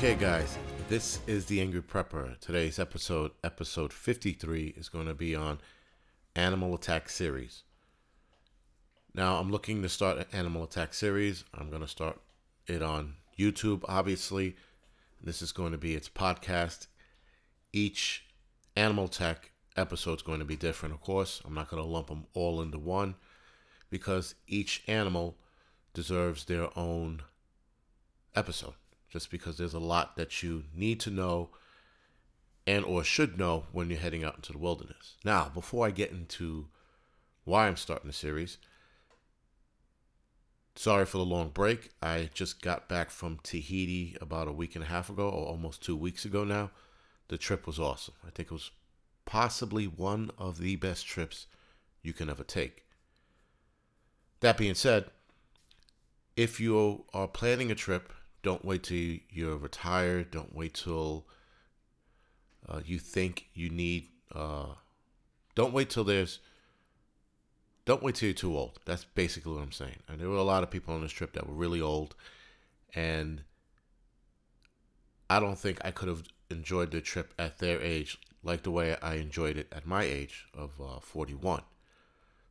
Okay, guys, this is the Angry Prepper. Today's episode, episode 53, is going to be on Animal Attack series. Now, I'm looking to start an Animal Attack series. I'm going to start it on YouTube, obviously. This is going to be its podcast. Each Animal Attack episode is going to be different, of course. I'm not going to lump them all into one because each animal deserves their own episode just because there's a lot that you need to know and or should know when you're heading out into the wilderness. Now, before I get into why I'm starting the series, sorry for the long break. I just got back from Tahiti about a week and a half ago, or almost two weeks ago now. The trip was awesome. I think it was possibly one of the best trips you can ever take. That being said, if you are planning a trip don't wait till you're retired. Don't wait till uh, you think you need. Uh, don't wait till there's. Don't wait till you're too old. That's basically what I'm saying. And there were a lot of people on this trip that were really old, and I don't think I could have enjoyed the trip at their age like the way I enjoyed it at my age of uh, 41.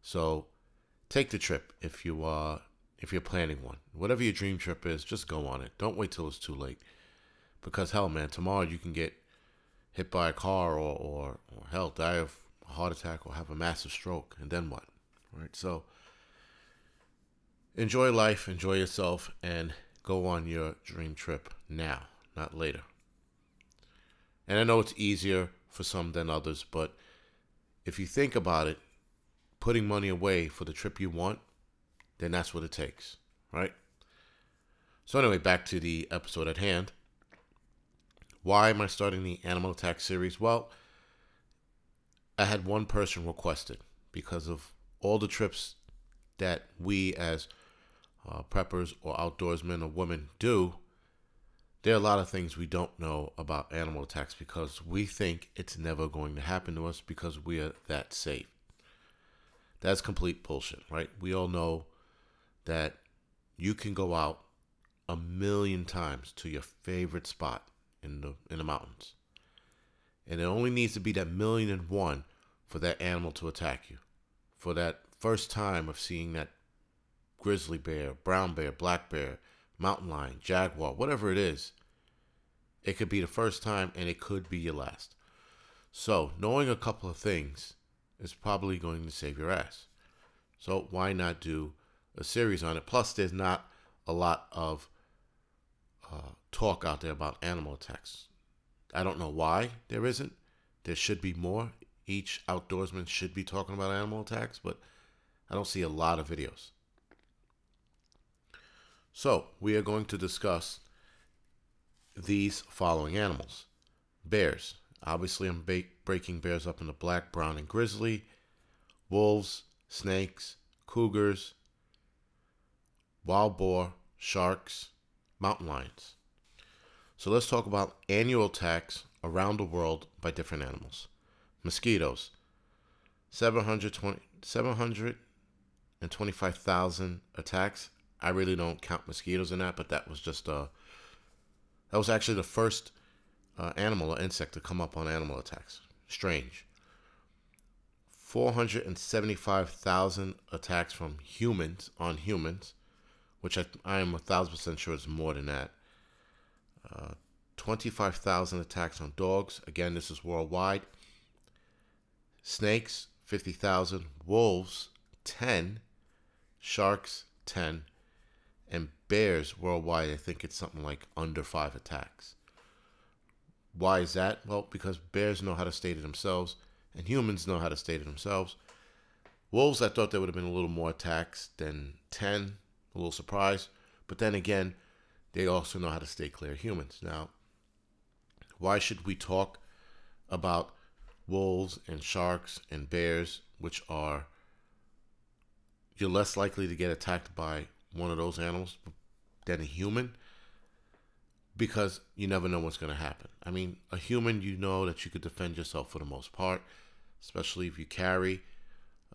So take the trip if you uh, if you're planning one. Whatever your dream trip is, just go on it. Don't wait till it's too late. Because hell, man, tomorrow you can get hit by a car or, or, or hell, die of a heart attack or have a massive stroke. And then what? Right? So enjoy life, enjoy yourself, and go on your dream trip now, not later. And I know it's easier for some than others, but if you think about it, putting money away for the trip you want then that's what it takes, right? So, anyway, back to the episode at hand. Why am I starting the Animal Attack series? Well, I had one person requested because of all the trips that we as uh, preppers or outdoorsmen or women do. There are a lot of things we don't know about animal attacks because we think it's never going to happen to us because we are that safe. That's complete bullshit, right? We all know that you can go out a million times to your favorite spot in the in the mountains. And it only needs to be that million and one for that animal to attack you. For that first time of seeing that grizzly bear, brown bear, black bear, mountain lion, jaguar, whatever it is, it could be the first time and it could be your last. So, knowing a couple of things is probably going to save your ass. So, why not do a series on it. Plus, there's not a lot of uh, talk out there about animal attacks. I don't know why there isn't. There should be more. Each outdoorsman should be talking about animal attacks, but I don't see a lot of videos. So, we are going to discuss these following animals bears. Obviously, I'm ba- breaking bears up into black, brown, and grizzly, wolves, snakes, cougars, wild boar, sharks, mountain lions. So let's talk about annual attacks around the world by different animals. Mosquitoes, 720, 725,000 attacks. I really don't count mosquitoes in that, but that was just uh, that was actually the first uh, animal or insect to come up on animal attacks. Strange. 475,000 attacks from humans on humans which I, I am a thousand percent sure is more than that. Uh, 25,000 attacks on dogs. Again, this is worldwide. Snakes, 50,000. Wolves, 10. Sharks, 10. And bears worldwide, I think it's something like under five attacks. Why is that? Well, because bears know how to stay to themselves, and humans know how to stay to themselves. Wolves, I thought there would have been a little more attacks than 10 a little surprise. But then again, they also know how to stay clear humans. Now, why should we talk about wolves and sharks and bears, which are you're less likely to get attacked by one of those animals than a human? Because you never know what's going to happen. I mean, a human, you know that you could defend yourself for the most part, especially if you carry,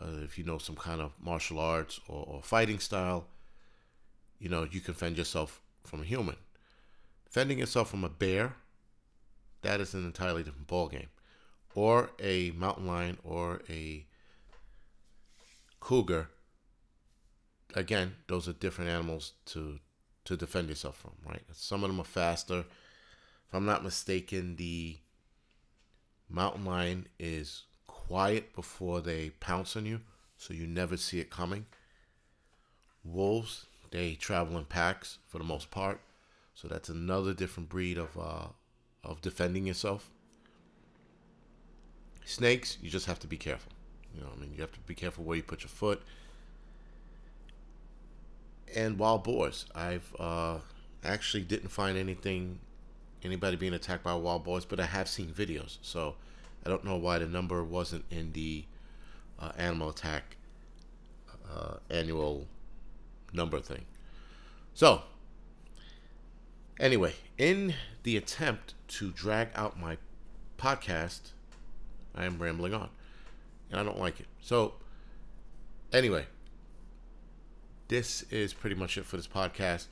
uh, if you know some kind of martial arts or, or fighting style you know, you can fend yourself from a human. defending yourself from a bear, that is an entirely different ball game, or a mountain lion or a cougar. Again, those are different animals to to defend yourself from, right? Some of them are faster. If I'm not mistaken, the mountain lion is quiet before they pounce on you, so you never see it coming. Wolves, they travel in packs for the most part, so that's another different breed of uh, of defending yourself. Snakes, you just have to be careful. You know, I mean, you have to be careful where you put your foot. And wild boars, I've uh, actually didn't find anything, anybody being attacked by wild boars, but I have seen videos. So I don't know why the number wasn't in the uh, animal attack uh, annual number thing. So, anyway, in the attempt to drag out my podcast, I am rambling on. And I don't like it. So, anyway, this is pretty much it for this podcast.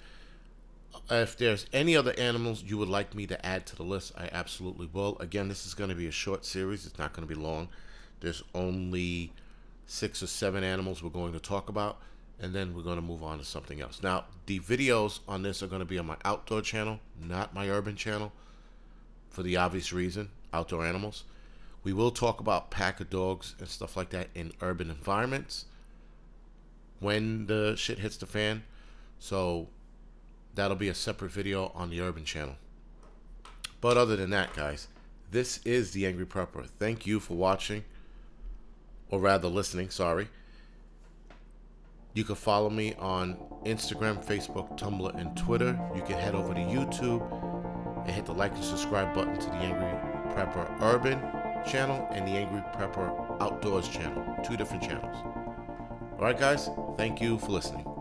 If there's any other animals you would like me to add to the list, I absolutely will. Again, this is going to be a short series, it's not going to be long. There's only six or seven animals we're going to talk about, and then we're going to move on to something else. Now, the videos on this are going to be on my outdoor channel, not my urban channel, for the obvious reason outdoor animals. We will talk about pack of dogs and stuff like that in urban environments when the shit hits the fan. So that'll be a separate video on the urban channel. But other than that, guys, this is the Angry Prepper. Thank you for watching, or rather listening, sorry. You can follow me on Instagram, Facebook, Tumblr, and Twitter. You can head over to YouTube and hit the like and subscribe button to the Angry Prepper Urban channel and the Angry Prepper Outdoors channel. Two different channels. All right, guys, thank you for listening.